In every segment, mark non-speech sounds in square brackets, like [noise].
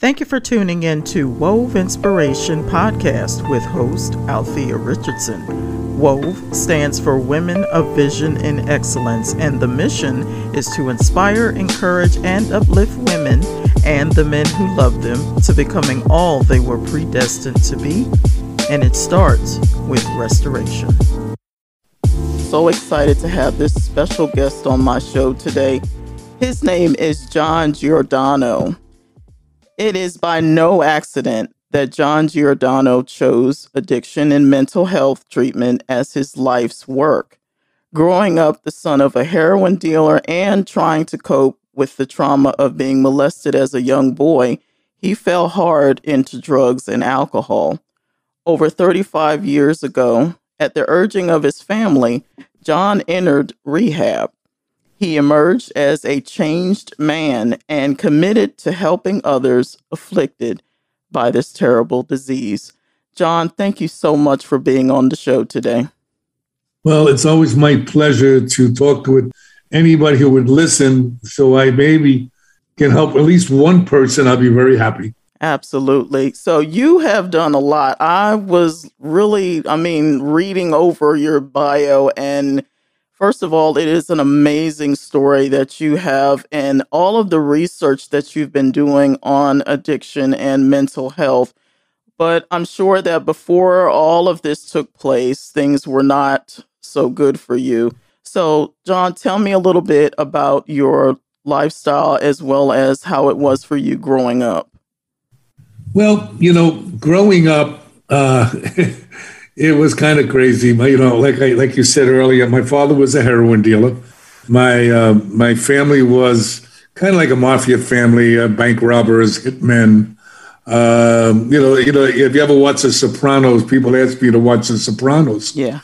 Thank you for tuning in to Wove Inspiration Podcast with host Althea Richardson. WOVE stands for Women of Vision and Excellence, and the mission is to inspire, encourage, and uplift women and the men who love them to becoming all they were predestined to be. And it starts with restoration. So excited to have this special guest on my show today. His name is John Giordano. It is by no accident that John Giordano chose addiction and mental health treatment as his life's work. Growing up the son of a heroin dealer and trying to cope with the trauma of being molested as a young boy, he fell hard into drugs and alcohol. Over 35 years ago, at the urging of his family, John entered rehab. He emerged as a changed man and committed to helping others afflicted by this terrible disease. John, thank you so much for being on the show today. Well, it's always my pleasure to talk with anybody who would listen so I maybe can help at least one person. I'll be very happy. Absolutely. So you have done a lot. I was really, I mean, reading over your bio and First of all, it is an amazing story that you have, and all of the research that you've been doing on addiction and mental health. But I'm sure that before all of this took place, things were not so good for you. So, John, tell me a little bit about your lifestyle as well as how it was for you growing up. Well, you know, growing up, uh, [laughs] it was kind of crazy. You know, like I, like you said earlier, my father was a heroin dealer. My uh, my family was kind of like a mafia family, uh, bank robbers, hitmen. Um, you know, you know, if you ever watch The Sopranos, people ask me to watch The Sopranos. Yeah.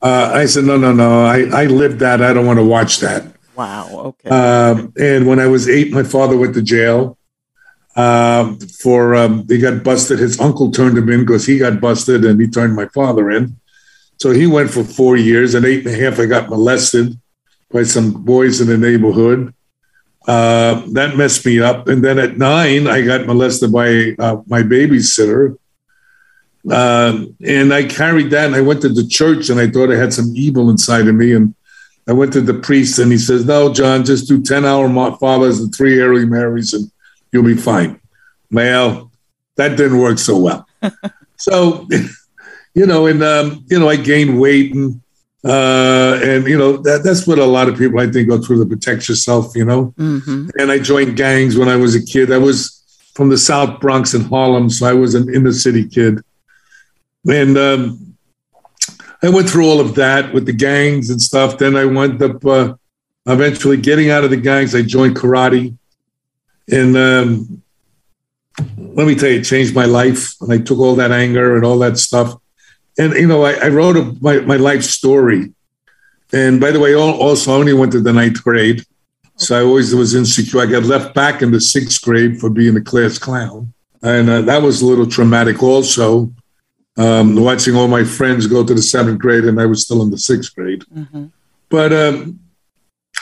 Uh, I said, no, no, no. I, I lived that. I don't want to watch that. Wow. Okay. Um, and when I was eight, my father went to jail um, for um, he got busted. His uncle turned him in because he got busted, and he turned my father in. So he went for four years. And eight and a half, I got molested by some boys in the neighborhood. Uh, that messed me up. And then at nine, I got molested by uh, my babysitter. Uh, and I carried that and I went to the church and I thought I had some evil inside of me. And I went to the priest and he says, No, John, just do 10 Our Fathers and three early Marys and you'll be fine. Well, that didn't work so well. [laughs] so, [laughs] you know, and um, you know, I gained weight and uh, and you know that that's what a lot of people I think go through to protect yourself. You know, mm-hmm. and I joined gangs when I was a kid. I was from the South Bronx in Harlem, so I was an inner city kid, and um, I went through all of that with the gangs and stuff. Then I wound up uh, eventually getting out of the gangs. I joined karate. And um, let me tell you, it changed my life. And I took all that anger and all that stuff. And, you know, I, I wrote a, my, my life story. And by the way, also, I only went to the ninth grade. So I always was insecure. I got left back in the sixth grade for being a class clown. And uh, that was a little traumatic also, um, watching all my friends go to the seventh grade and I was still in the sixth grade. Mm-hmm. But um,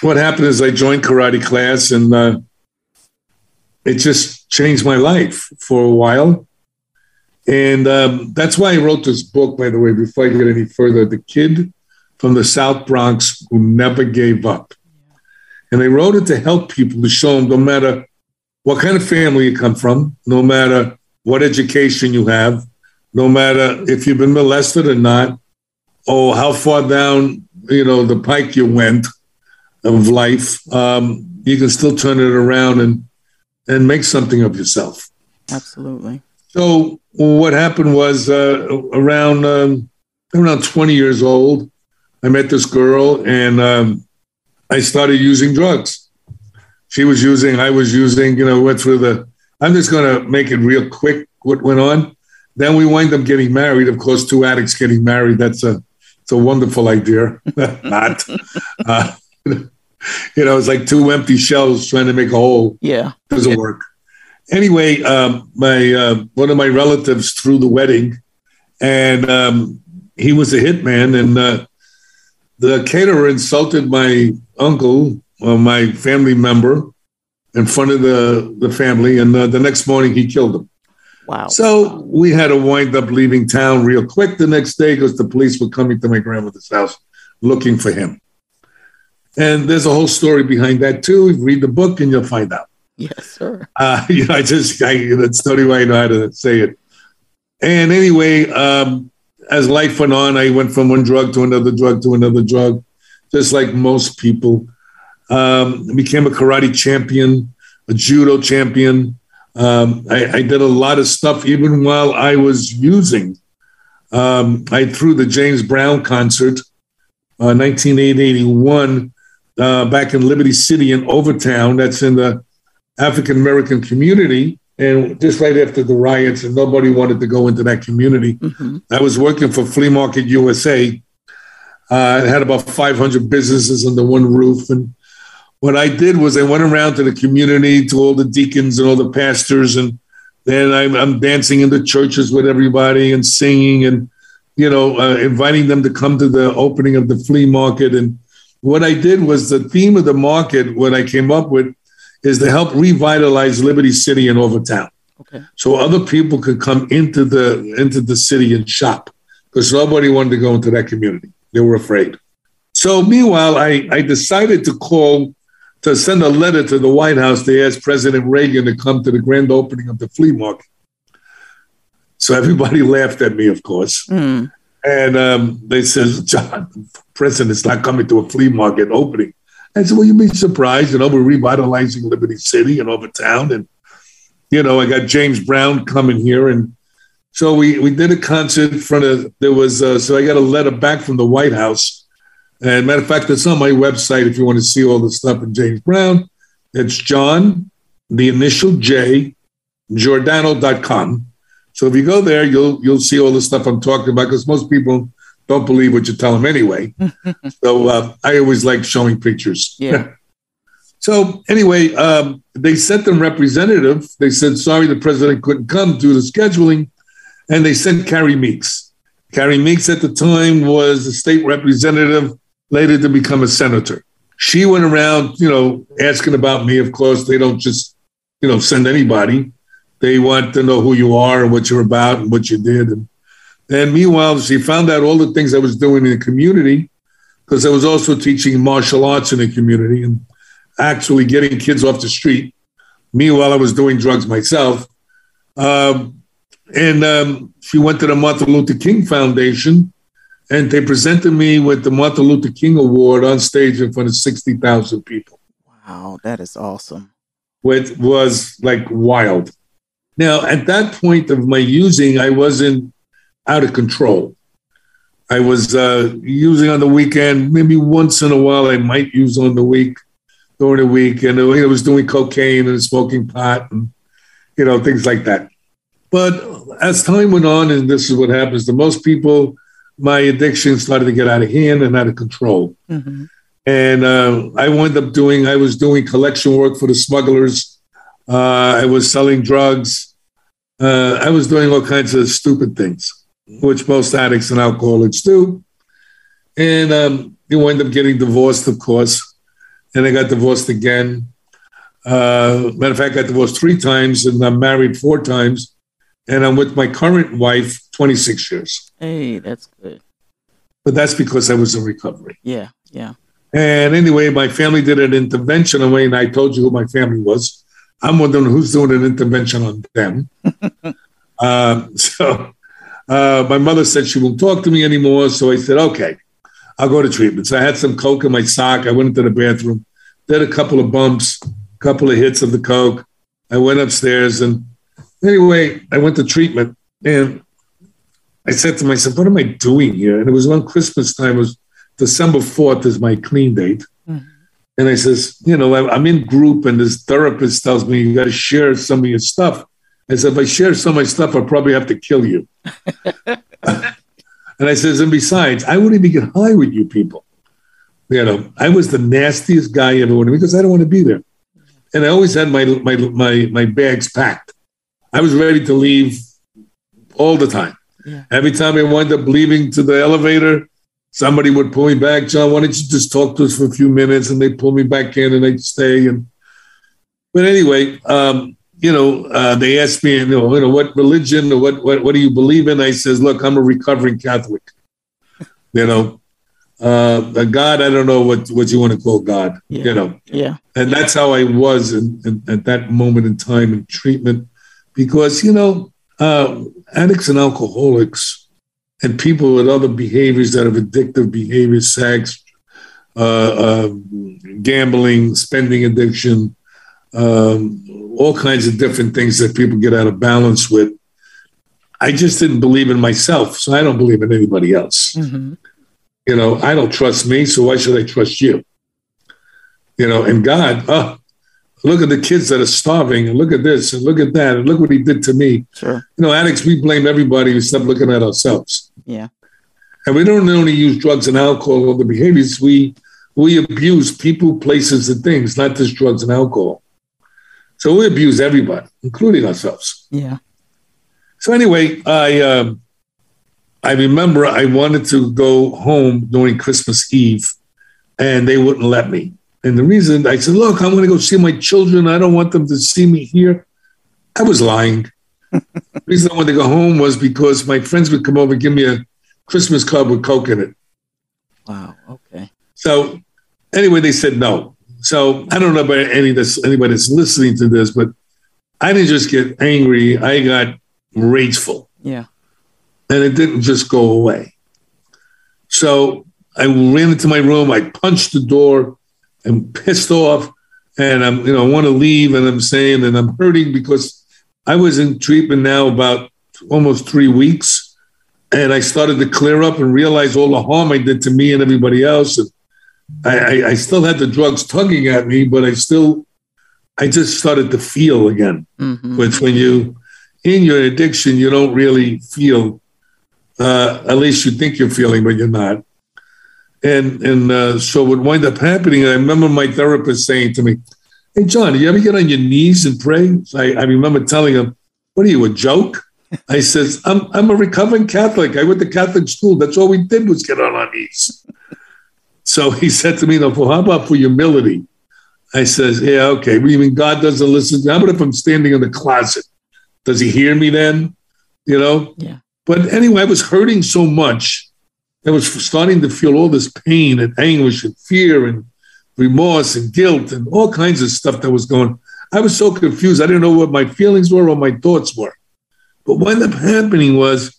what happened is I joined karate class and uh, it just changed my life for a while. And um, that's why I wrote this book, by the way, before I get any further The Kid from the South Bronx Who Never Gave Up. And I wrote it to help people to show them no matter what kind of family you come from, no matter what education you have, no matter if you've been molested or not, or how far down, you know, the pike you went of life, um, you can still turn it around and and make something of yourself. Absolutely. So what happened was uh, around um, around 20 years old, I met this girl and um, I started using drugs. She was using, I was using, you know, went through the, I'm just going to make it real quick what went on. Then we wind up getting married. Of course, two addicts getting married, that's a, it's a wonderful idea. [laughs] Not. Uh, [laughs] [laughs] you know, it's like two empty shells trying to make a hole. Yeah, doesn't yeah. work. Anyway, um, my uh, one of my relatives threw the wedding, and um, he was a hitman, and uh, the caterer insulted my uncle, or my family member, in front of the, the family. And uh, the next morning, he killed him. Wow. So we had to wind up leaving town real quick the next day because the police were coming to my grandmother's house looking for him. And there's a whole story behind that too. Read the book and you'll find out. Yes, sir. Uh, [laughs] you know, I just, I, that's the only way I know how to say it. And anyway, um, as life went on, I went from one drug to another drug to another drug, just like most people. Um, I became a karate champion, a judo champion. Um, I, I, did a lot of stuff even while I was using. Um, I threw the James Brown concert, uh, 1981, uh, back in Liberty City in Overtown. That's in the African American community. And just right after the riots, and nobody wanted to go into that community. Mm-hmm. I was working for Flea Market USA. Uh, I had about 500 businesses under one roof. And what I did was I went around to the community, to all the deacons and all the pastors, and then I'm, I'm dancing in the churches with everybody and singing and, you know, uh, inviting them to come to the opening of the flea market. And what I did was the theme of the market, what I came up with is to help revitalize Liberty City and Overtown. Okay. So other people could come into the into the city and shop because nobody wanted to go into that community. They were afraid. So meanwhile, I, I decided to call to send a letter to the White House to ask President Reagan to come to the grand opening of the flea market. So everybody [laughs] laughed at me, of course. Mm. And um, they says, John, [laughs] the is not coming to a flea market opening. I said, well, you'd be surprised. You know, we're revitalizing Liberty City and Overtown. And, you know, I got James Brown coming here. And so we, we did a concert in front of, there was, uh, so I got a letter back from the White House and matter of fact, it's on my website if you want to see all the stuff in James Brown. It's John, the initial J, Giordano.com. So if you go there, you'll you'll see all the stuff I'm talking about because most people don't believe what you tell them anyway. [laughs] so uh, I always like showing pictures. Yeah. [laughs] so anyway, um, they sent them representative. They said, sorry, the president couldn't come due to scheduling. And they sent Carrie Meeks. Carrie Meeks at the time was a state representative later to become a senator. She went around, you know, asking about me. Of course, they don't just, you know, send anybody. They want to know who you are and what you're about and what you did. And, and meanwhile, she found out all the things I was doing in the community because I was also teaching martial arts in the community and actually getting kids off the street. Meanwhile, I was doing drugs myself. Um, and um, she went to the Martin Luther King Foundation and they presented me with the Martin Luther King Award on stage in front of 60,000 people. Wow, that is awesome. Which was like wild. Now, at that point of my using, I wasn't out of control. I was uh, using on the weekend, maybe once in a while, I might use on the week, during the week. And I was doing cocaine and smoking pot and, you know, things like that. But as time went on, and this is what happens to most people, my addiction started to get out of hand and out of control. Mm-hmm. And uh, I wound up doing, I was doing collection work for the smugglers. Uh, I was selling drugs. Uh, I was doing all kinds of stupid things, which most addicts and alcoholics do. And um, you wind up getting divorced, of course. And I got divorced again. Uh, matter of fact, I got divorced three times and I'm married four times and I'm with my current wife 26 years. Hey, that's good. But that's because I was in recovery. Yeah, yeah. And anyway, my family did an intervention on me, and I told you who my family was. I'm wondering who's doing an intervention on them. uh, [laughs] so uh, my mother said she won't talk to me anymore. So I said, okay, I'll go to treatment. So I had some Coke in my sock. I went into the bathroom, did a couple of bumps, a couple of hits of the Coke. I went upstairs and Anyway, I went to treatment and I said to myself, what am I doing here? And it was on Christmas time. It was December 4th is my clean date. And I says, you know, I'm in group and this therapist tells me you got to share some of your stuff. I said, if I share some of my stuff, I'll probably have to kill you. [laughs] and I says, and besides, I wouldn't even get high with you people. You know, I was the nastiest guy ever because I don't want to be there. And I always had my my my my bags packed. I was ready to leave all the time. Yeah. Every time I wind up leaving to the elevator, somebody would pull me back. John, why don't you just talk to us for a few minutes? And they pull me back in and they'd stay. And But anyway, um, you know, uh, they asked me, you know, you know, what religion or what, what, what do you believe in? I says, look, I'm a recovering Catholic. [laughs] You know, uh, God, I don't know what, what you want to call God, Yeah. you know. Yeah. And that's how I was in, in, at that moment in time in treatment. Because, you know, uh, addicts and alcoholics and people with other behaviors that have addictive behaviors, sex, uh, uh, gambling, spending addiction, um, all kinds of different things that people get out of balance with. I just didn't believe in myself, so I don't believe in anybody else. hmm You know, I don't trust me, so why should I trust you? You know, and God, oh, look at the kids that are starving, and look at this, and look at that, and look what He did to me. Sure. You know, addicts, we blame everybody except looking at ourselves. Yeah. And we don't only use drugs and alcohol or the behaviors, we we abuse people, places, and things, not just drugs and alcohol. So we abuse everybody, including ourselves. Yeah. So anyway, I um, I remember I wanted to go home during Christmas Eve, and they wouldn't let me. And the reason I said, "Look, I'm going to go see my children. I don't want them to see me here." I was lying. [laughs] the reason I wanted to go home was because my friends would come over and give me a Christmas card with Coke in it. Wow. Okay. So anyway, they said no. So I don't know about any that's anybody that's listening to this, but I didn't just get angry. I got rageful. Yeah. and it didn't just go away. So I ran into my room. I punched the door. I'm pissed off, and I'm you know I want to leave, and I'm saying, and I'm hurting because I was in treatment now about almost three weeks, and I started to clear up and realize all the harm I did to me and everybody else. And I, I, I still had the drugs tugging at me, but I still, I just started to feel again. Hmm which when you in your addiction you don't really feel uh, at least you think you're feeling but you're not and and uh, so what wound up happening i remember my therapist saying to me hey john do you ever get on your knees and pray So I, I remember telling him what are you a joke i says I'm, I'm a recovering catholic i went to catholic school that's all we did was get on our knees so he [laughs] said to me no, well, how about for humility I says, yeah, okay. But even God doesn't listen. How about if I'm standing in the closet? Does he hear me then? You know? Yeah. But anyway, I was hurting so much. I was starting to feel all this pain and anguish and fear and remorse and guilt and all kinds of stuff that was going. I was so confused. I didn't know what my feelings were or my thoughts were. But what ended up happening was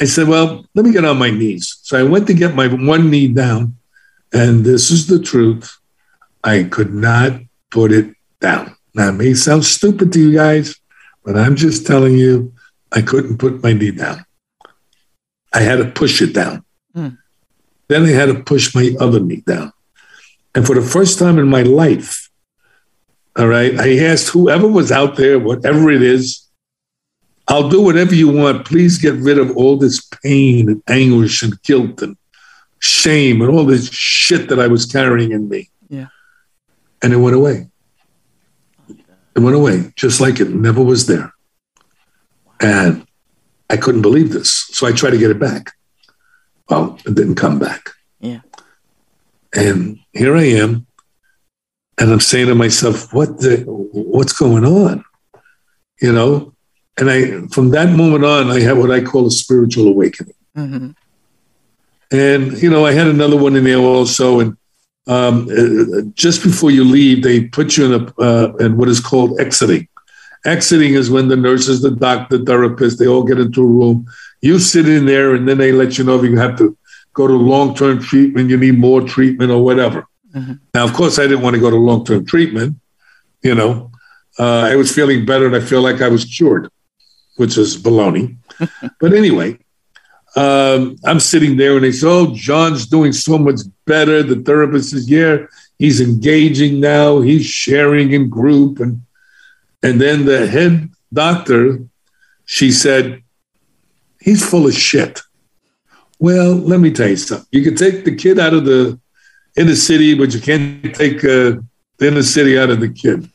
I said, well, let me get on my knees. So I went to get my one knee down. And this is the truth. I could not put it down. Now, it may sound stupid to you guys, but I'm just telling you, I couldn't put my knee down. I had to push it down. Hmm. Then I had to push my other knee down. And for the first time in my life, all right, I asked whoever was out there, whatever it is, I'll do whatever you want. Please get rid of all this pain and anguish and guilt and shame and all this shit that I was carrying in me. Yeah. And it went away. It went away, just like it never was there. And I couldn't believe this. So I tried to get it back. Well, it didn't come back. Yeah. And here I am. And I'm saying to myself, what the, what's going on? You know? And I, from that moment on, I had what I call a spiritual awakening. hmm And you know, I had another one in there also. And um, uh, just before you leave, they put you in a uh, in what is called exiting. Exiting is when the nurses, the doctor, the therapist, they all get into a room. You sit in there, and then they let you know if you have to go to long term treatment, you need more treatment, or whatever. Mhm. Now, of course, I didn't want to go to long term treatment. You know, uh, I was feeling better, and I feel like I was cured, which is baloney. [laughs] but anyway, um, I'm sitting there and they say, Oh, John's doing so much better. The therapist says, Yeah, he's engaging now, he's sharing in group. And and then the head doctor, she said, He's full of shit. Well, let me tell you something. You can take the kid out of the inner city, but you can't take uh, the inner city out of the kid.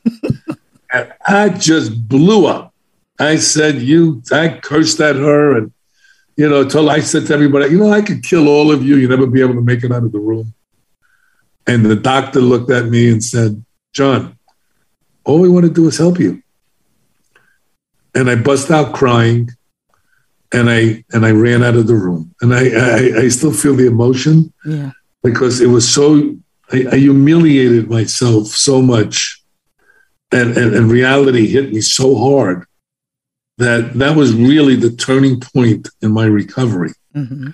[laughs] and I just blew up. I said, You, I cursed at her and you know, told I said to everybody, you know, I could kill all of you. You'd never be able to make it out of the room. And the doctor looked at me and said, John, all we want to do is help you. And I bust out crying and I and I ran out of the room. And I I, I still feel the emotion Yeah. because it was so I, I humiliated myself so much and, and and reality hit me so hard that that was really the turning point in my recovery. hmm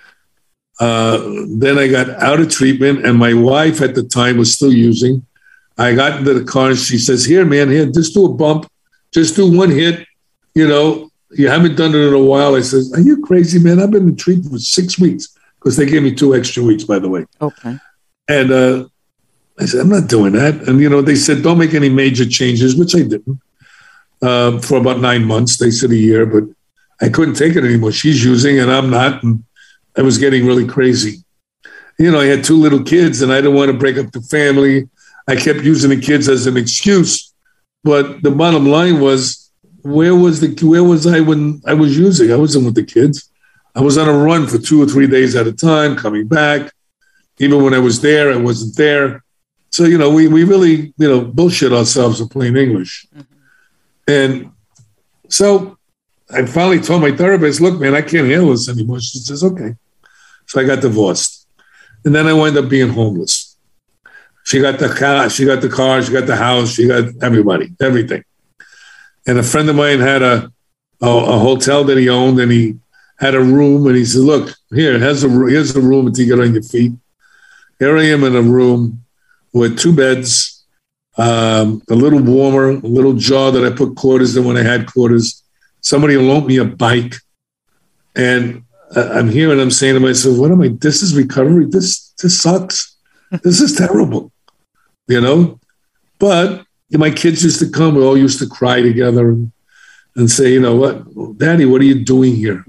Uh, then I got out of treatment, and my wife at the time was still using. I got into the car, and she says, "Here, man, here, just do a bump, just do one hit. You know, you haven't done it in a while." I says, "Are you crazy, man? I've been in treatment for six weeks because they gave me two extra weeks, by the way." Okay. And uh, I said, "I'm not doing that." And you know, they said, "Don't make any major changes," which I didn't um, for about nine months. They said a year, but I couldn't take it anymore. She's using, and I'm not, and I was getting really crazy. You know, I had two little kids, and I didn't want to break up the family. I kept using the kids as an excuse, but the bottom line was, where was the where was I when I was using? I wasn't with the kids. I was on a run for two or three days at a time, coming back. Even when I was there, I wasn't there. So you know, we we really you know bullshit ourselves in plain English. Mm-hmm. And so I finally told my therapist, look, man, I can't handle this anymore. She says, okay. So I got divorced. And then I wound up being homeless. She got the car, she got the car, she got the house, she got everybody, everything. And a friend of mine had a, a, a hotel that he owned and he had a room and he said, look, here, here's a, here's a room until you get on your feet. Here I am in a room with two beds, um, a little warmer, a little jar that I put quarters in when I had quarters. Somebody loaned me a bike, and I- I'm here and I'm saying to myself, "What am I? This is recovery. This this sucks. This is terrible." You know, but my kids used to come. We all used to cry together and, and say, "You know what, Daddy? What are you doing here?"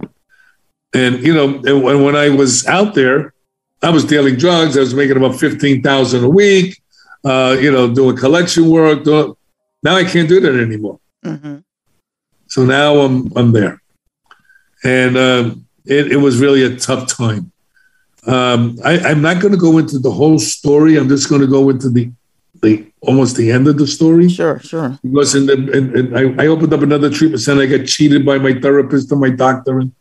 And you know, and when, I was out there, I was dealing drugs. I was making about fifteen thousand a week. Uh, you know, doing collection work. Doing, now I can't do that anymore. hmm So now I'm I'm there, and um, it, it was really a tough time. Um, I, I'm not going to go into the whole story. I'm just going to go into the the almost the end of the story Sure, sure. because in the in, in, I, I opened up another treatment center. I got cheated by my therapist and my doctor, and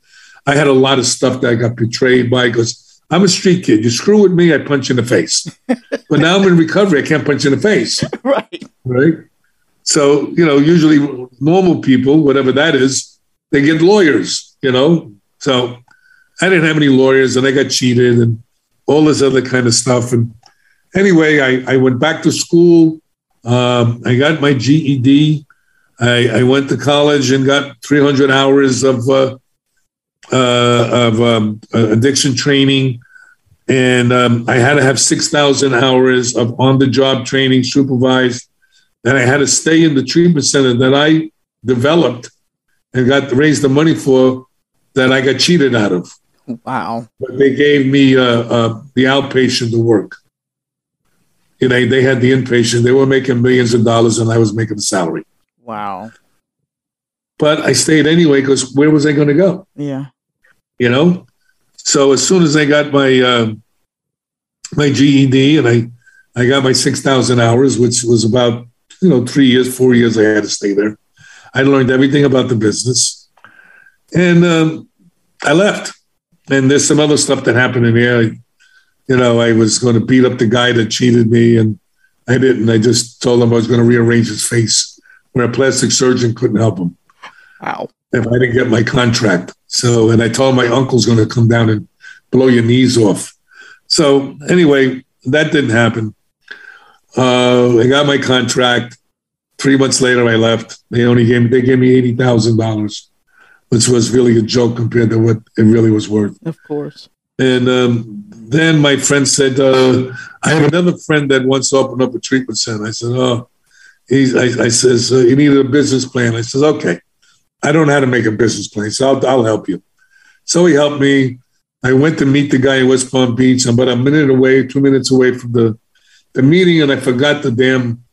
I had a lot of stuff that I got betrayed by because I'm a street kid. You screw with me, I punch in the face. [laughs] but now I'm in recovery. I can't punch in the face [laughs] Right. right? So, you know, usually normal people, whatever that is, they get lawyers, you know? So I didn't have any lawyers and I got cheated and all this other kind of stuff. And anyway, I, I went back to school. Um, I got my GED. I, I went to college and got 300 hours of, uh, uh, of um, addiction training. And um, I had to have 6,000 hours of on the job training supervised and I had to stay in the treatment center that I developed and got raised the money for that I got cheated out of. Wow. But they gave me uh, uh, the outpatient to work. You know, they had the inpatient. They were making millions of dollars, and I was making the salary. Wow. But I stayed anyway because where was I going to go? Yeah. You know. So as soon as I got my uh, my GED and I I got my six thousand hours, which was about you know three years, four years, I had to stay there. I learned everything about the business, and um, I left. And there's some other stuff that happened in there. You know, I was going to beat up the guy that cheated me, and I didn't. I just told him I was going to rearrange his face, where a plastic surgeon couldn't help him Wow. if I didn't get my contract. So, and I told my uncle's going to come down and blow your knees off. So, anyway, that didn't happen. Uh, I got my contract. Three months later, I left. They only gave me, they gave me eighty thousand dollars, which was really a joke compared to what it really was worth. Of course. And um, then my friend said, uh, I have another friend that wants to open up a treatment center. I said, oh, he's, I, I says, uh, you need a business plan. I says, okay. I don't know how to make a business plan, so I'll, I'll help you. So he helped me. I went to meet the guy in West Palm Beach. I'm about a minute away, two minutes away from the, the meeting, and I forgot the damn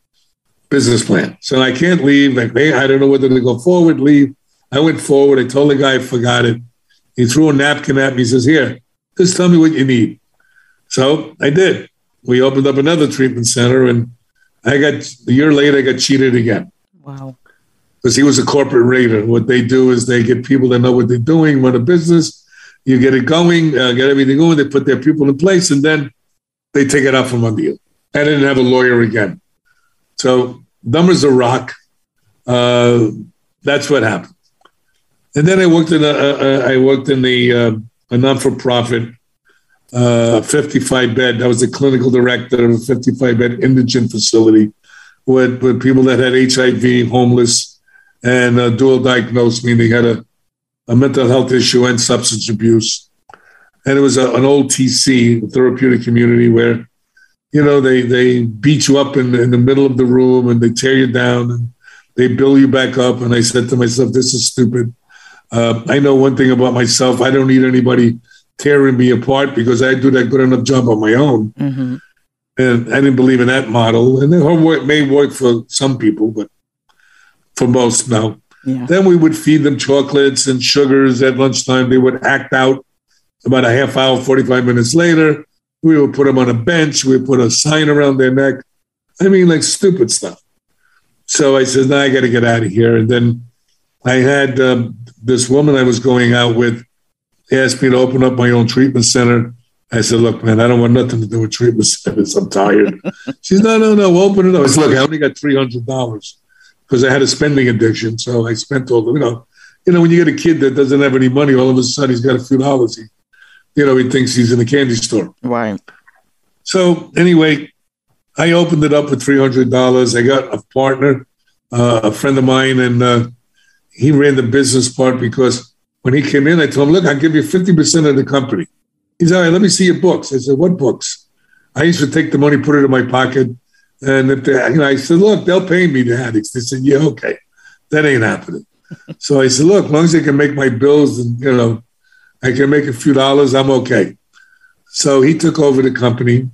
business plan. So I can't leave. Like, hey, I don't know whether to go forward, leave. I went forward. I told the guy I forgot it. He threw a napkin at me. He says, Here, just tell me what you need. So I did. We opened up another treatment center, and I got a year later, I got cheated again. Wow. Because he was a corporate raider. What they do is they get people that know what they're doing, run a business, you get it going, uh, get everything going, they put their people in place, and then they take it out from under you. I didn't have a lawyer again. So dumb as a rock. Uh, that's what happened. And then I worked in a, a, I worked in the uh, a non-for-profit uh, 55 bed. I was the clinical director of a 55 bed indigent facility with, with people that had HIV, homeless, and uh, dual diagnosed, meaning they had a, a mental health issue and substance abuse. And it was a, an old TC, therapeutic community, where, you know, they, they beat you up in, in the middle of the room and they tear you down and they bill you back up. And I said to myself, this is stupid. Uh, I know one thing about myself. I don't need anybody tearing me apart because I do that good enough job on my own. Mm-hmm. And I didn't believe in that model. And it may work for some people, but for most, no. Yeah. Then we would feed them chocolates and sugars at lunchtime. They would act out about a half hour, 45 minutes later. We would put them on a bench. We would put a sign around their neck. I mean, like stupid stuff. So I said, "Now I got to get out of here." And then I had um, this woman I was going out with asked me to open up my own treatment center. I said, look, man, I don't want nothing to do with treatment [laughs] centers. I'm tired. she said, no, no, no, open it up. I said, look, I only got $300 because I had a spending addiction. So I spent all the, you know, you know, when you get a kid that doesn't have any money, all of a sudden he's got a few dollars. He, you know, he thinks he's in a candy store. Right. So anyway, I opened it up with $300. I got a partner, uh, a friend of mine, and uh, he ran the business part because when he came in, I told him, look, I'll give you 50% of the company. He said, all right, let me see your books. I said, what books? I used to take the money, put it in my pocket. And if they, you know, I said, look, they'll pay me the addicts. They said, yeah, okay. That ain't happening. [laughs] so I said, look, as long as I can make my bills and, you know, I can make a few dollars, I'm okay. So he took over the company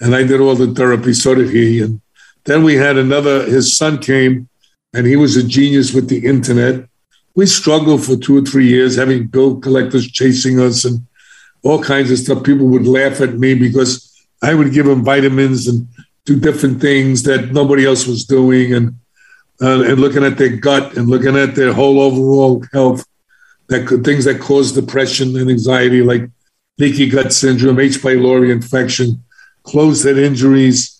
and I did all the therapy. So did he. And then we had another, his son came and he was a genius with the internet we struggled for two or three years having bill collectors chasing us and all kinds of stuff. People would laugh at me because I would give them vitamins and do different things that nobody else was doing, and uh, and looking at their gut and looking at their whole overall health, that could, things that cause depression and anxiety, like leaky gut syndrome, H. pylori infection, closed head injuries,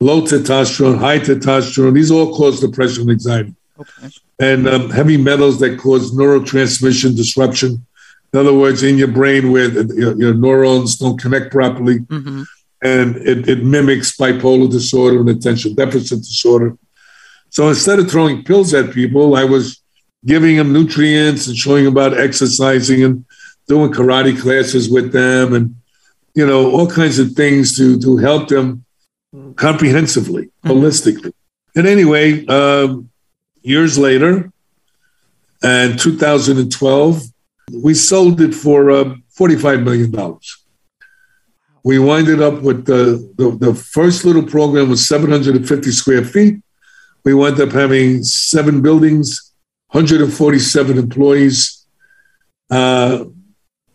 low testosterone, high testosterone. These all cause depression and anxiety. Okay and um, heavy metals that cause neurotransmission disruption. In other words, in your brain where your, your neurons don't connect properly, mm-hmm. and it, it, mimics bipolar disorder and attention deficit disorder. So instead of throwing pills at people, I was giving them nutrients and showing them about exercising and doing karate classes with them, and you know all kinds of things to to help them comprehensively, mm-hmm. holistically. And anyway, um, years later, and 2012, we sold it for uh, $45 million. We winded up with the, the, the, first little program was 750 square feet. We wound up having seven buildings, 147 employees, uh,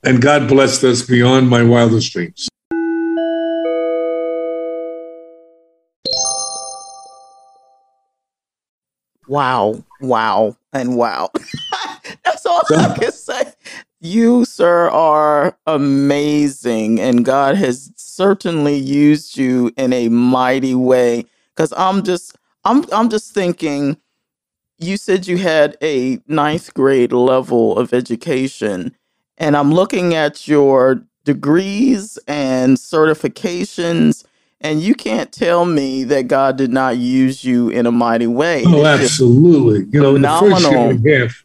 and God blessed us beyond my wildest dreams. Wow, wow, and wow. [laughs] That's all I can say. You, sir, are amazing, and God has certainly used you in a mighty way. Because I'm just, I'm, I'm just thinking. You said you had a ninth grade level of education, and I'm looking at your degrees and certifications and you can't tell me that God did not use you in a mighty way. Oh, absolutely. You know, phenomenal. the first year and a half,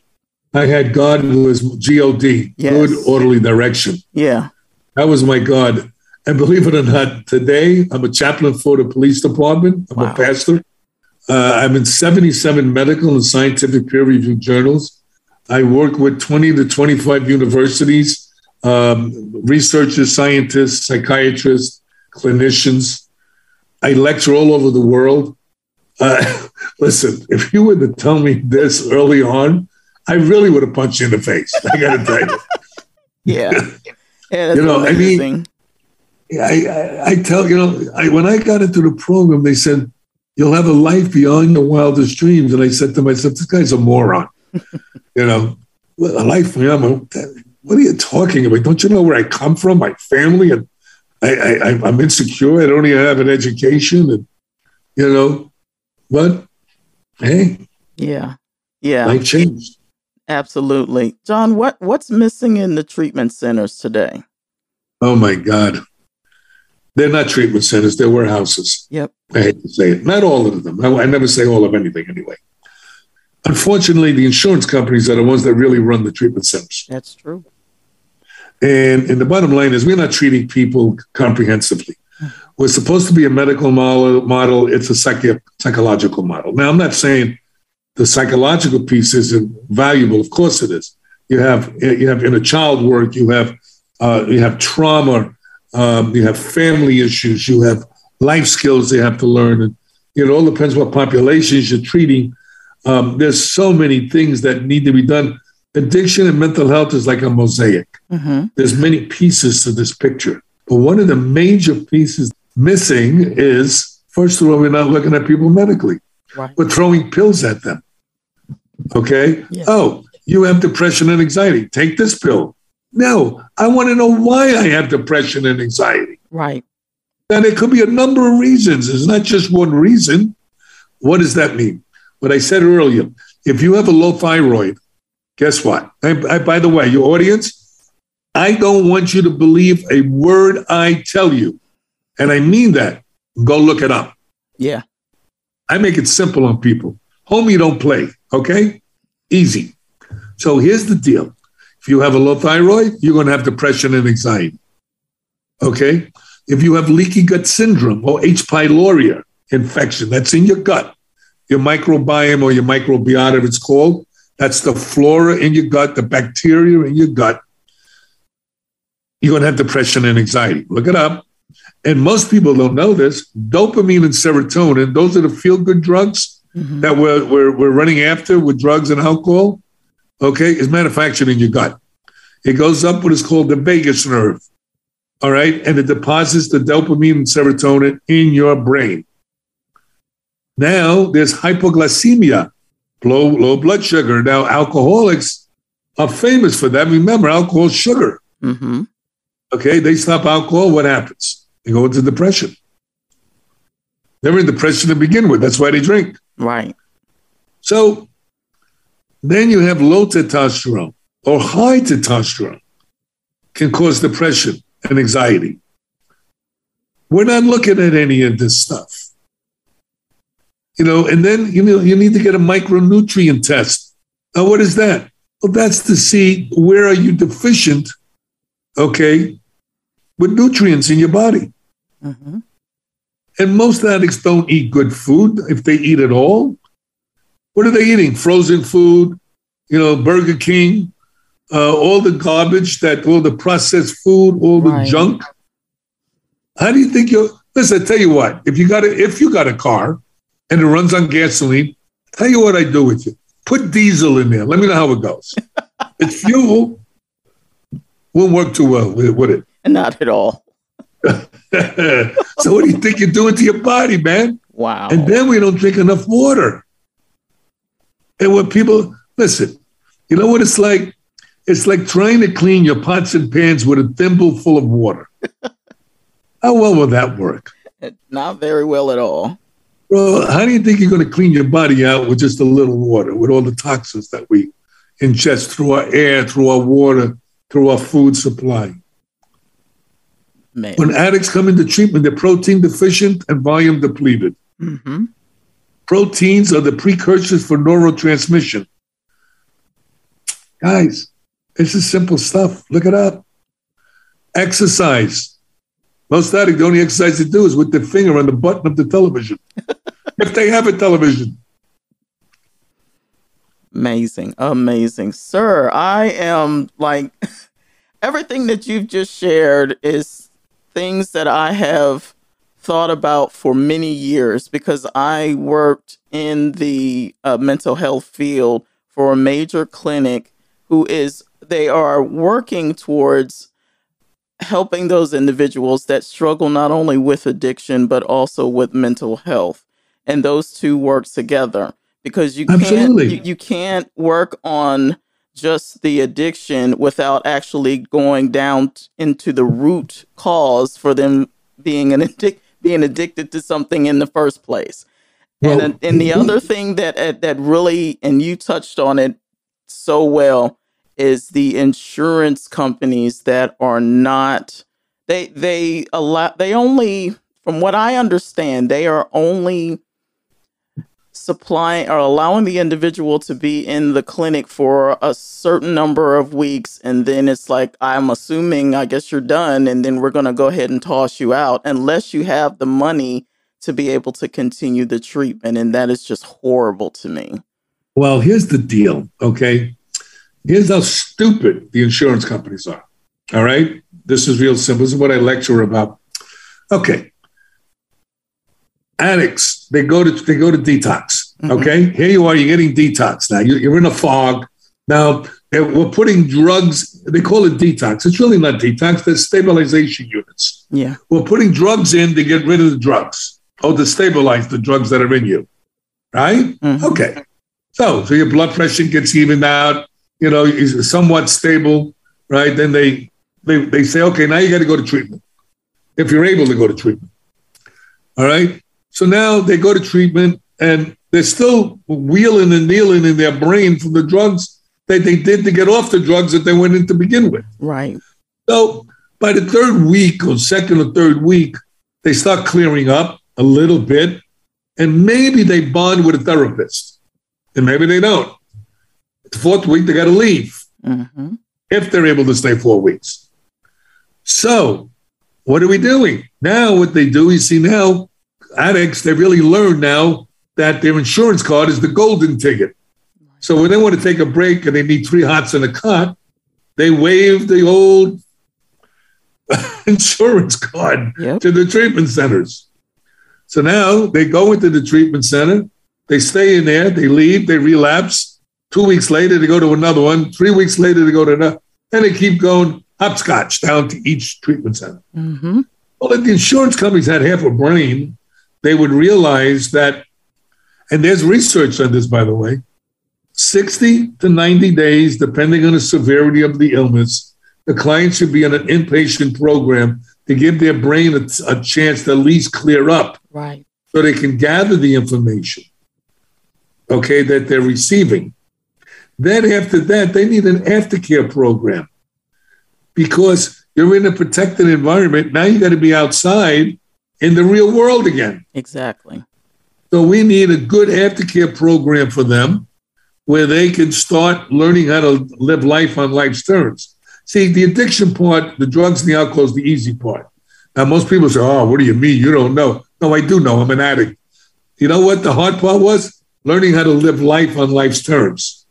I had God who was G-O-D, yes. good orderly direction. Yeah. That was my God. And believe it or not, today I'm a chaplain for the police department. I'm wow. a pastor. Uh, I'm in 77 medical and scientific peer reviewed journals. I work with 20 to 25 universities, um, researchers, scientists, psychiatrists, clinicians. I lecture all over the world. Uh, [laughs] listen, if you were to tell me this early on, I really would have punched you in the face. I got to tell you. [laughs] yeah. [laughs] yeah you know, amazing. I mean, I, I, I, tell you know, I, when I got into the program, they said You'll have a life beyond your wildest dreams. And I said to myself, this guy's a moron. you know, a life beyond what are you talking about? Don't you know where I come from, my family, and I, I, I'm insecure. I don't even have an education, and you know, but hey, yeah, yeah, life changed. Absolutely, John. What what's missing in the treatment centers today? Oh my God, they're not treatment centers; they're warehouses. Yep. I hate to say it. Not all of them. I, I never say all of anything anyway. Unfortunately, the insurance companies are the ones that really run the treatment centers. That's true. And, and the bottom line is, we're not treating people comprehensively. We're supposed to be a medical model. model. It's a psychi- psychological model. Now, I'm not saying the psychological piece isn't valuable. Of course, it is. You have you have inner child work. You have uh, you have trauma. Um, you have family issues. You have life skills they have to learn. And it all depends what populations you're treating. Um, there's so many things that need to be done. Addiction and mental health is like a mosaic. Mm-hmm. There's many pieces to this picture, but one of the major pieces missing is first of all, we're not looking at people medically. Right. We're throwing pills at them. Okay. Yeah. Oh, you have depression and anxiety. Take this pill. No, I want to know why I have depression and anxiety. Right. And it could be a number of reasons. It's not just one reason. What does that mean? What I said earlier, if you have a low thyroid, guess what? I, I, by the way, your audience, I don't want you to believe a word I tell you. And I mean that. Go look it up. Yeah. I make it simple on people. Homie, don't play. Okay? Easy. So here's the deal. If you have a low thyroid, you're going to have depression and anxiety. Okay? If you have leaky gut syndrome or H. pylori infection that's in your gut, your microbiome or your microbiota, if it's called. That's the flora in your gut, the bacteria in your gut. You're going to have depression and anxiety. Look it up. And most people don't know this. Dopamine and serotonin, those are the feel good drugs mm-hmm. that we're, we're, we're running after with drugs and alcohol. Okay, is manufactured in your gut. It goes up what is called the vagus nerve. All right. And it deposits the dopamine and serotonin in your brain. Now there's hypoglycemia, low, low blood sugar. Now alcoholics are famous for that. Remember, alcohol is sugar. Mm-hmm. Okay, they stop alcohol. What happens? They go into depression. They're in depression to begin with. That's why they drink. Right. So then you have low testosterone or high testosterone can cause depression and anxiety. We're not looking at any of this stuff you know, and then you know you need to get a micronutrient test. Now, what is that? Well, that's to see where are you deficient, okay, with nutrients in your body. Mm-hmm. And most addicts don't eat good food if they eat at all. What are they eating? Frozen food, you know, Burger King, uh, all the garbage that, all the processed food, all the right. junk. How do you think you're? Listen, I tell you what. If you got a, if you got a car, and it runs on gasoline, tell you what I do with you. Put diesel in there. Let me know how it goes. [laughs] it's fuel. Won't work too well, would it? [laughs] Not at all. [laughs] so what do you think you're doing to your body, man? Wow. And then we don't drink enough water. And when people listen, you know what it's like? It's like trying to clean your pots and pans with a thimble full of water. How well will that work? Not very well at all. Bro, how do you think you're going to clean your body out with just a little water, with all the toxins that we ingest through our air, through our water, through our food supply? Man. When addicts come into treatment, they're protein deficient and volume depleted. Mm-hmm. Proteins are the precursors for neurotransmission. Guys, this is simple stuff. Look it up. Exercise. Most addicts, the only exercise they do is with their finger on the button of the television. [laughs] if they have a television. Amazing. Amazing. Sir, I am like [laughs] everything that you've just shared is things that I have thought about for many years because I worked in the uh, mental health field for a major clinic who is they are working towards helping those individuals that struggle not only with addiction but also with mental health and those two work together because you can't you, you can't work on just the addiction without actually going down into the root cause for them being an addic- being addicted to something in the first place. Well, and and the other thing that uh, that really and you touched on it so well is the insurance companies that are not they they allow they only from what I understand they are only supplying or allowing the individual to be in the clinic for a certain number of weeks and then it's like i'm assuming i guess you're done and then we're going to go ahead and toss you out unless you have the money to be able to continue the treatment and that is just horrible to me. Well here's the deal okay? Here's how stupid the insurance companies are all right? This is real simple. This is what i lecture about. Okay addicts they go to they go to detox. Mm-hmm. Okay, here you are, you're getting detox now. You're, in a fog. Now we're putting drugs. They call it detox. It's really not detox. They're stabilization units. Yeah, we're putting drugs in to get rid of the drugs or to stabilize the drugs that are in you. Right? Mm-hmm. Okay. So so your blood pressure gets evened out. You know, is somewhat stable. Right? Then they they they say, okay, now you got to go to treatment if you're able to go to treatment. All right. So now they go to treatment and they're still wheeling and kneeling in their brain from the drugs that they did to get off the drugs that they went in to begin with. Right. So by the third week or second or third week, they start clearing up a little bit and maybe they bond with a therapist and maybe they don't. The fourth week, they got to leave mm-hmm. if they're able to stay four weeks. So, what are we doing? Now, what they do, you see now, addicts, they really learn now that their insurance card is the golden ticket. So when they want to take a break and they need three hots in a cot, they wave the old [laughs] insurance card yep. to the treatment centers. So now they go into the treatment center, they stay in there, they leave, they relapse. Two weeks later, they go to another one. Three weeks later, they go to another. And they keep going hopscotch down to each treatment center. Mm-hmm. Well, if the insurance companies had half a brain, they would realize that, and there's research on this, by the way, 60 to 90 days, depending on the severity of the illness, the client should be on an inpatient program to give their brain a, a chance to at least clear up. Right. So they can gather the information, okay, that they're receiving. Then after that, they need an aftercare program because you're in a protected environment. Now you got to be outside in the real world again. Exactly. So we need a good aftercare program for them where they can start learning how to live life on life's terms. See, the addiction part, the drugs and the alcohol is the easy part. Now, most people say, Oh, what do you mean? You don't know. No, I do know. I'm an addict. You know what the hard part was? Learning how to live life on life's terms.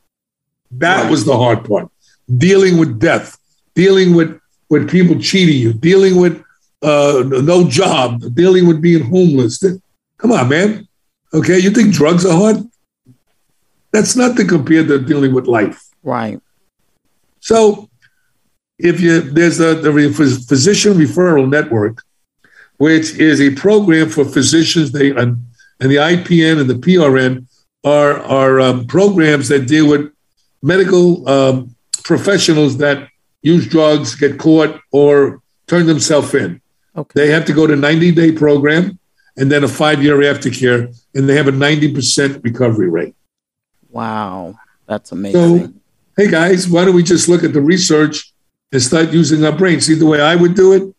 That right. was the hard part. Dealing with death, dealing with, with people cheating you, dealing with uh, no job, dealing with being homeless. Come on, man. Okay, you think drugs are hard? That's nothing compared to dealing with life. Right. So, if you there's a the physician referral network, which is a program for physicians. They and, and the IPN and the PRN are are um, programs that deal with medical um, professionals that use drugs, get caught, or turn themselves in. Okay. They have to go to 90 day program and then a five year aftercare, and they have a 90% recovery rate. Wow, that's amazing. So, hey guys, why don't we just look at the research and start using our brains? See the way I would do it?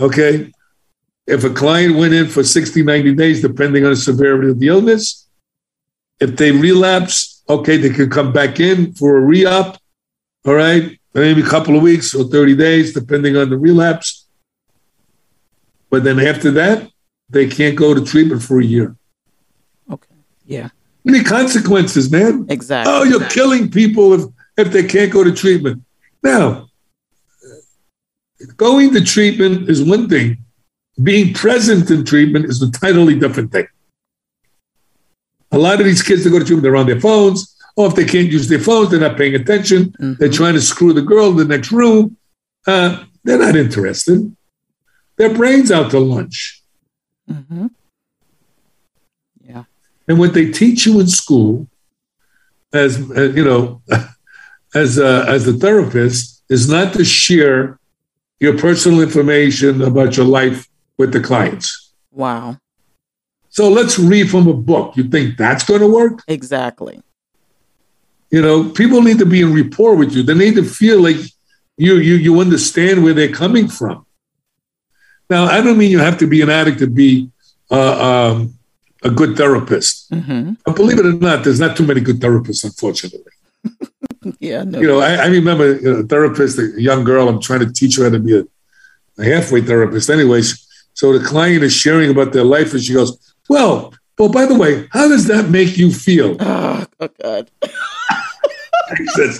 Okay. If a client went in for 60, 90 days, depending on the severity of the illness, if they relapse, okay, they could come back in for a re up. All right. Maybe a couple of weeks or 30 days, depending on the relapse. But then after that, they can't go to treatment for a year. Okay. Yeah. Any consequences, man? Exactly. Oh, you're killing people if, if they can't go to treatment. Now, going to treatment is one thing. Being present in treatment is a totally different thing. A lot of these kids that go to treatment, they're on their phones. Or if they can't use their phones, they're not paying attention. Mm-hmm. They're trying to screw the girl in the next room. Uh, they're not interested their brains out to lunch. Mm-hmm. Yeah. And what they teach you in school, as uh, you know, [laughs] as a, as a therapist, is not to share your personal information about your life with the clients. Wow. So let's read from a book. You think that's going to work? Exactly. You know, people need to be in rapport with you. They need to feel like you you you understand where they're coming from. Now, I don't mean you have to be an addict to be uh, um, a good therapist. Mm-hmm. But believe it or not, there's not too many good therapists, unfortunately. [laughs] yeah, no. You know, I, I remember you know, a therapist, a young girl, I'm trying to teach her how to be a, a halfway therapist. Anyways, so the client is sharing about their life, and she goes, "Well, well, by the way, how does that make you feel?" Oh, oh God. [laughs] I said,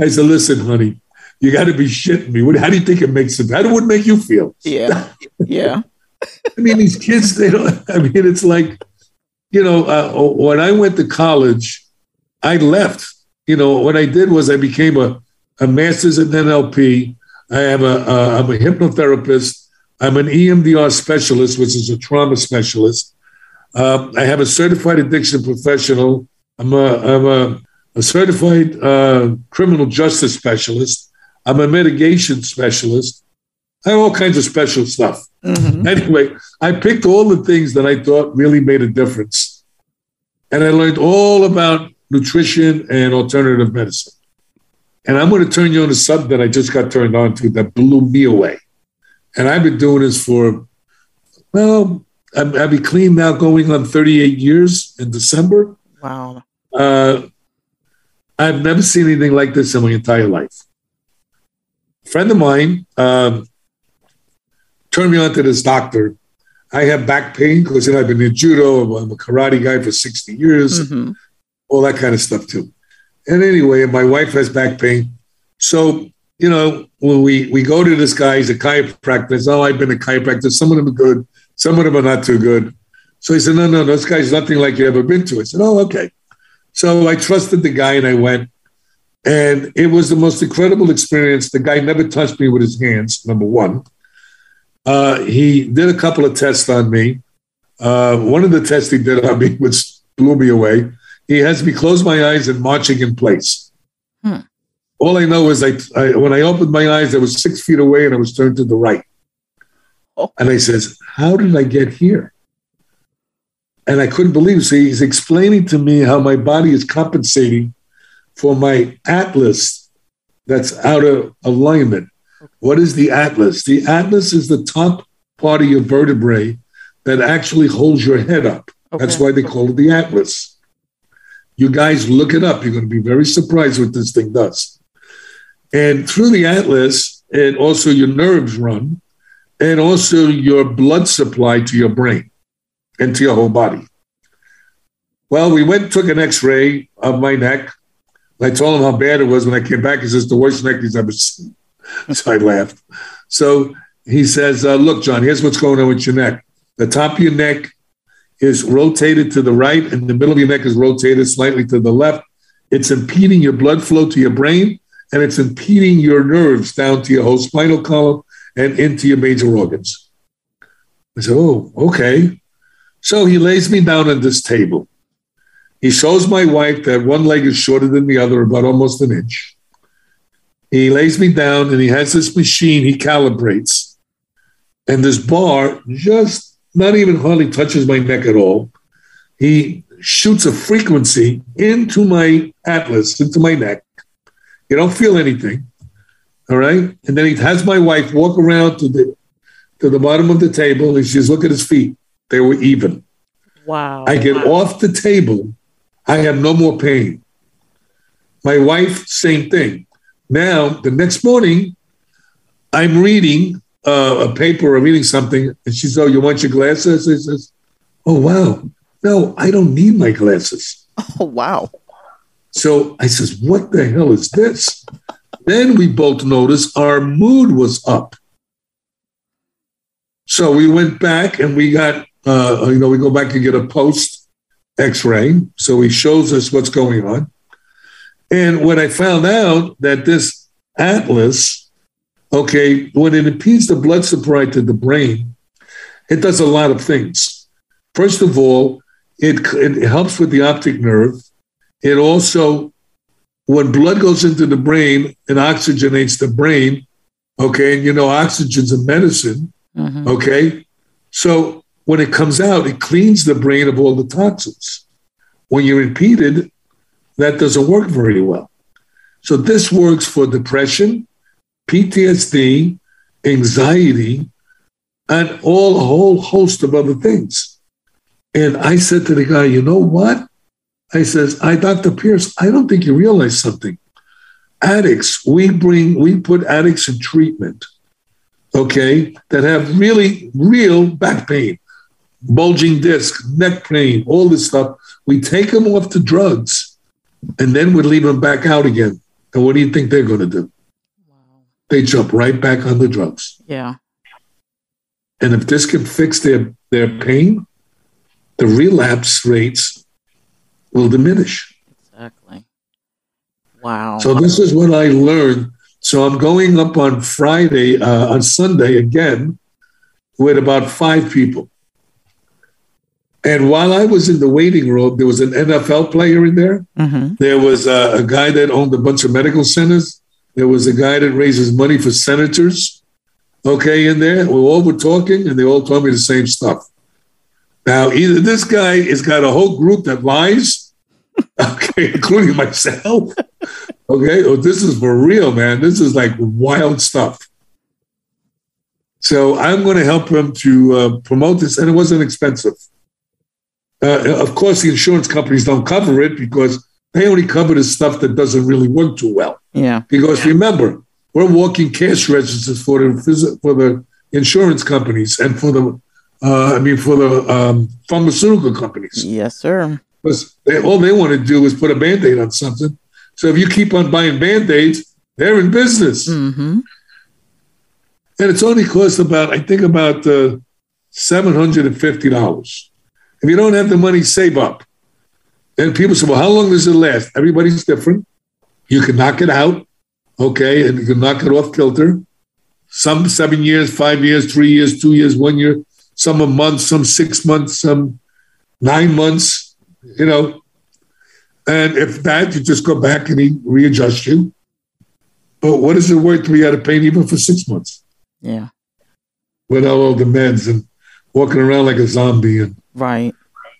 I said, "Listen, honey, you got to be shitting me. What, how do you think it makes it? How would it make you feel?" Yeah. Yeah. [laughs] I mean, these kids, they don't, I mean, it's like, you know, uh, when I went to college, I left. You know, what I did was I became a, a master's in NLP. I am a, uh, I'm a hypnotherapist. I'm an EMDR specialist, which is a trauma specialist. Um, I have a certified addiction professional. I'm a, I'm a, a certified uh, criminal justice specialist. I'm a mitigation specialist. I have all kinds of special stuff. Mm-hmm. Anyway, I picked all the things that I thought really made a difference. And I learned all about nutrition and alternative medicine. And I'm going to turn you on to something that I just got turned on to that blew me away. And I've been doing this for, well, I'm, I'll be clean now going on 38 years in December. Wow. Uh, I've never seen anything like this in my entire life. Friend of mine um, turned me on to this doctor. I have back pain because you know, I've been in judo. I'm a karate guy for 60 years, Mhm. all that kind of stuff too. And anyway, my wife has back pain. So, you know, when we, we go to this guy, he's a chiropractor. Oh, I've been a chiropractor. Some of them are good, some of them are not too good. So he said, No, no, this guy's nothing like you ever been to. I said, Oh, okay. So I trusted the guy and I went. And it was the most incredible experience. The guy never touched me with his hands, number one. Uh, he did a couple of tests on me. Uh, one of the tests he did on me, [laughs] which blew me away, he has me close my eyes and marching in place. Hmm. All I know is I, I, when I opened my eyes, I was six feet away and I was turned to the right. Oh. And I says, "How did I get here?" And I couldn't believe. So he's explaining to me how my body is compensating for my atlas that's out of alignment. What is the atlas? The atlas is the top part of your vertebrae that actually holds your head up. That's why they call it the atlas. You guys look it up. You're going to be very surprised what this thing does. And through the atlas, and also your nerves run, and also your blood supply to your brain and to your whole body. Well, we went took an x-ray of my neck. I told him how bad it was when I came back. He says, the worst neck he's ever seen. [laughs] so I laughed. So he says, uh, look, John, here's what's going on with your neck. The top of your neck is rotated to the right, and the middle of your neck is rotated slightly to the left. It's impeding your blood flow to your brain, and it's impeding your nerves down to your whole spinal column and into your major organs. I said, oh, okay. So he lays me down on this table. He shows my wife that one leg is shorter than the other, about almost an inch. He lays me down and he has this machine he calibrates. And this bar just not even hardly touches my neck at all. He shoots a frequency into my atlas, into my neck. You don't feel anything. All right. And then he has my wife walk around to the to the bottom of the table and she says, look at his feet. They were even. Wow. I get off the table. I have no more pain. My wife, same thing. Now, the next morning, I'm reading uh, a paper or reading something, and she says, Oh, you want your glasses? I says, Oh, wow. No, I don't need my glasses. Oh, wow. So I says, What the hell is this? then we both noticed our mood was up. So we went back and we got, uh, you know, we go back and get a post x ray. So he shows us what's going on. And when I found out that this atlas, okay, when it impedes the blood supply to the brain, it does a lot of things. First of all, it, it helps with the optic nerve. It also, when blood goes into the brain and oxygenates the brain, okay, and you know, oxygen's a medicine, mm-hmm. okay? So when it comes out, it cleans the brain of all the toxins. When you repeat it, that doesn't work very well. So this works for depression, PTSD, anxiety, and all a whole host of other things. And I said to the guy, you know what? I says, I, Dr. Pierce, I don't think you realize something. Addicts, we bring, we put addicts in treatment, okay, that have really real back pain, bulging disc, neck pain, all this stuff. We take them off the drugs and then we leave them back out again. And what do you think they're going to do? Wow. They jump right back on the drugs. Yeah. And if this can fix their, their pain, the relapse rates will diminish. Exactly. Wow. So this is what I learned. So I'm going up on Friday, uh, on Sunday again, with about five people. And while I was in the waiting room, there was an NFL player in there. Mm-hmm. There was a, a, guy that owned a bunch of medical centers. There was a guy that raises money for senators. Okay, in there, we all were talking, and they all told me the same stuff. Now, either this guy has got a whole group that lies, [laughs] okay, including myself, [laughs] okay, or this is for real, man. This is like wild stuff. So I'm going to help him to uh, promote this, and it wasn't expensive. Uh, of course, the insurance companies don't cover it because they only cover the stuff that doesn't really work too well. Yeah. Because yeah. remember, we're walking cash registers for the for the insurance companies and for the uh, I mean, for the um, pharmaceutical companies. Yes, sir. Because they, all they want to do is put a band aid on something. So if you keep on buying band aids, they're in business. Mm-hmm. And it's only cost about, I think, about uh, $750. If you don't have the money, save up. And people say, well, how long does it last? Everybody's different. You can knock it out, okay, and you can knock it off kilter. Some seven years, five years, three years, two years, one year some a month, some six months, some nine months, you know. And if that, you just go back and he readjust you. But what is it worth to be out of pain even for six months? Yeah. Without all the meds and walking around like a zombie and right.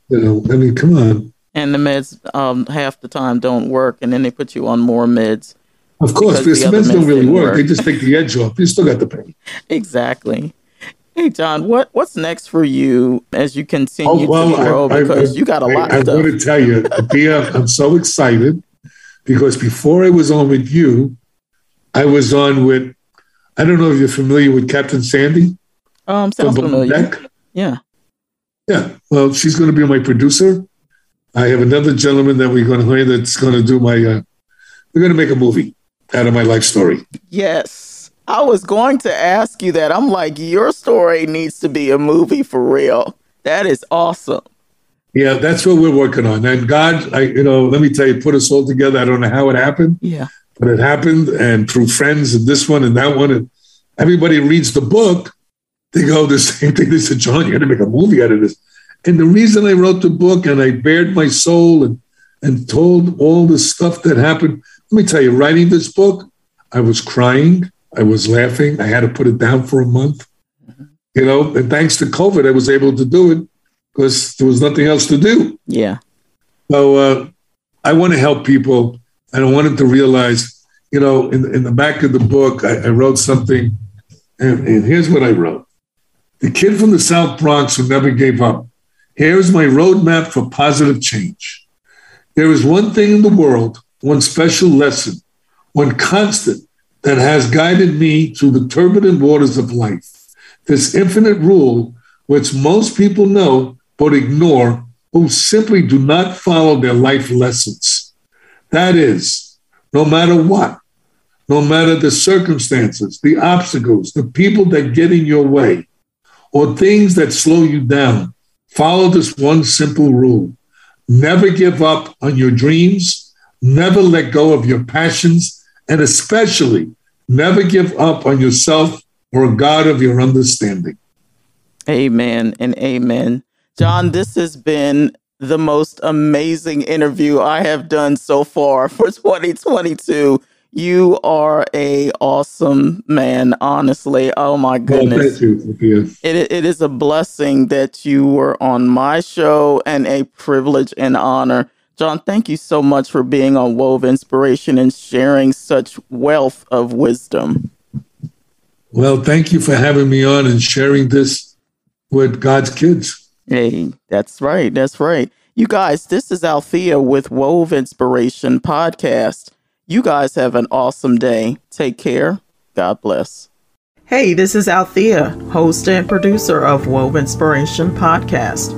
You know, I mean, come on. And the meds um, half the time don't work, and then they put you on more meds. Of course, because the meds, don't really work. work. They just take the edge off. You still got the pain. [laughs] Exactly. Hey John, what what's next for you as you continue oh, well, to grow? I, because I, you got a lot. I, I want to tell you, Bia, [laughs] I'm so excited because before I was on with you, I was on with. I don't know if you're familiar with Captain Sandy. Um, sounds familiar. Deck. Yeah. Yeah. Well, she's going to be my producer. I have another gentleman that we're going to hire that's going to do my. Uh, we're going to make a movie out of my life story. Yes. I was going to ask you that. I'm like, your story needs to be a movie for real. That is awesome. Yeah, that's what we're working on. And God, I, you know, let me tell you, put us all together. I don't know how it happened. Yeah. But it happened, and through friends, and this one and that one, and everybody reads the book. They go the same thing. They said, "John, you're going to make a movie out of this." And the reason I wrote the book and I bared my soul and and told all the stuff that happened. Let me tell you, writing this book, I was crying. I was laughing. I had to put it down for a month. Mm-hmm. You know, and thanks to COVID, I was able to do it because there was nothing else to do. Yeah. So uh, I want to help people. and I wanted to realize, you know, in, in the back of the book, I, I wrote something, and, and here's what I wrote The kid from the South Bronx who never gave up. Here's my roadmap for positive change. There is one thing in the world, one special lesson, one constant that has guided me through the turbulent waters of life. This infinite rule, which most people know but ignore, who simply do not follow their life lessons. That is, no matter what, no matter the circumstances, the obstacles, the people that get in your way, or things that slow you down, follow this one simple rule. Never give up on your dreams, never let go of your passions, and especially never give up on yourself or God of your understanding. Amen and amen. John, this has been the most amazing interview I have done so far for [laughs] 2022. You are a awesome man, honestly. Oh my goodness. Well, thank you. It, it is a blessing that you were on my show and a privilege and honor. John, thank you so much for being on Wove Inspiration and sharing such wealth of wisdom. Well, thank you for having me on and sharing this with God's kids. Hey, that's right. That's right. You guys, this is Althea with Wove Inspiration Podcast. You guys have an awesome day. Take care. God bless. Hey, this is Althea, host and producer of Wove Inspiration Podcast.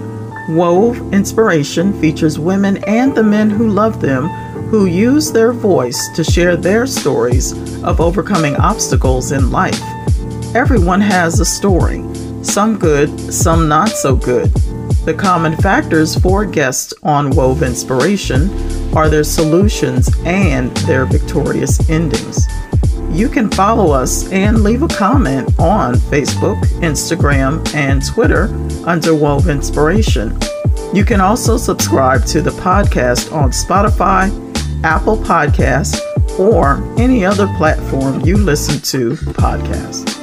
Wove Inspiration features women and the men who love them who use their voice to share their stories of overcoming obstacles in life. Everyone has a story, some good, some not so good. The common factors for guests on Wove Inspiration are their solutions and their victorious endings. You can follow us and leave a comment on Facebook, Instagram, and Twitter under Wove Inspiration. You can also subscribe to the podcast on Spotify, Apple Podcasts, or any other platform you listen to podcasts.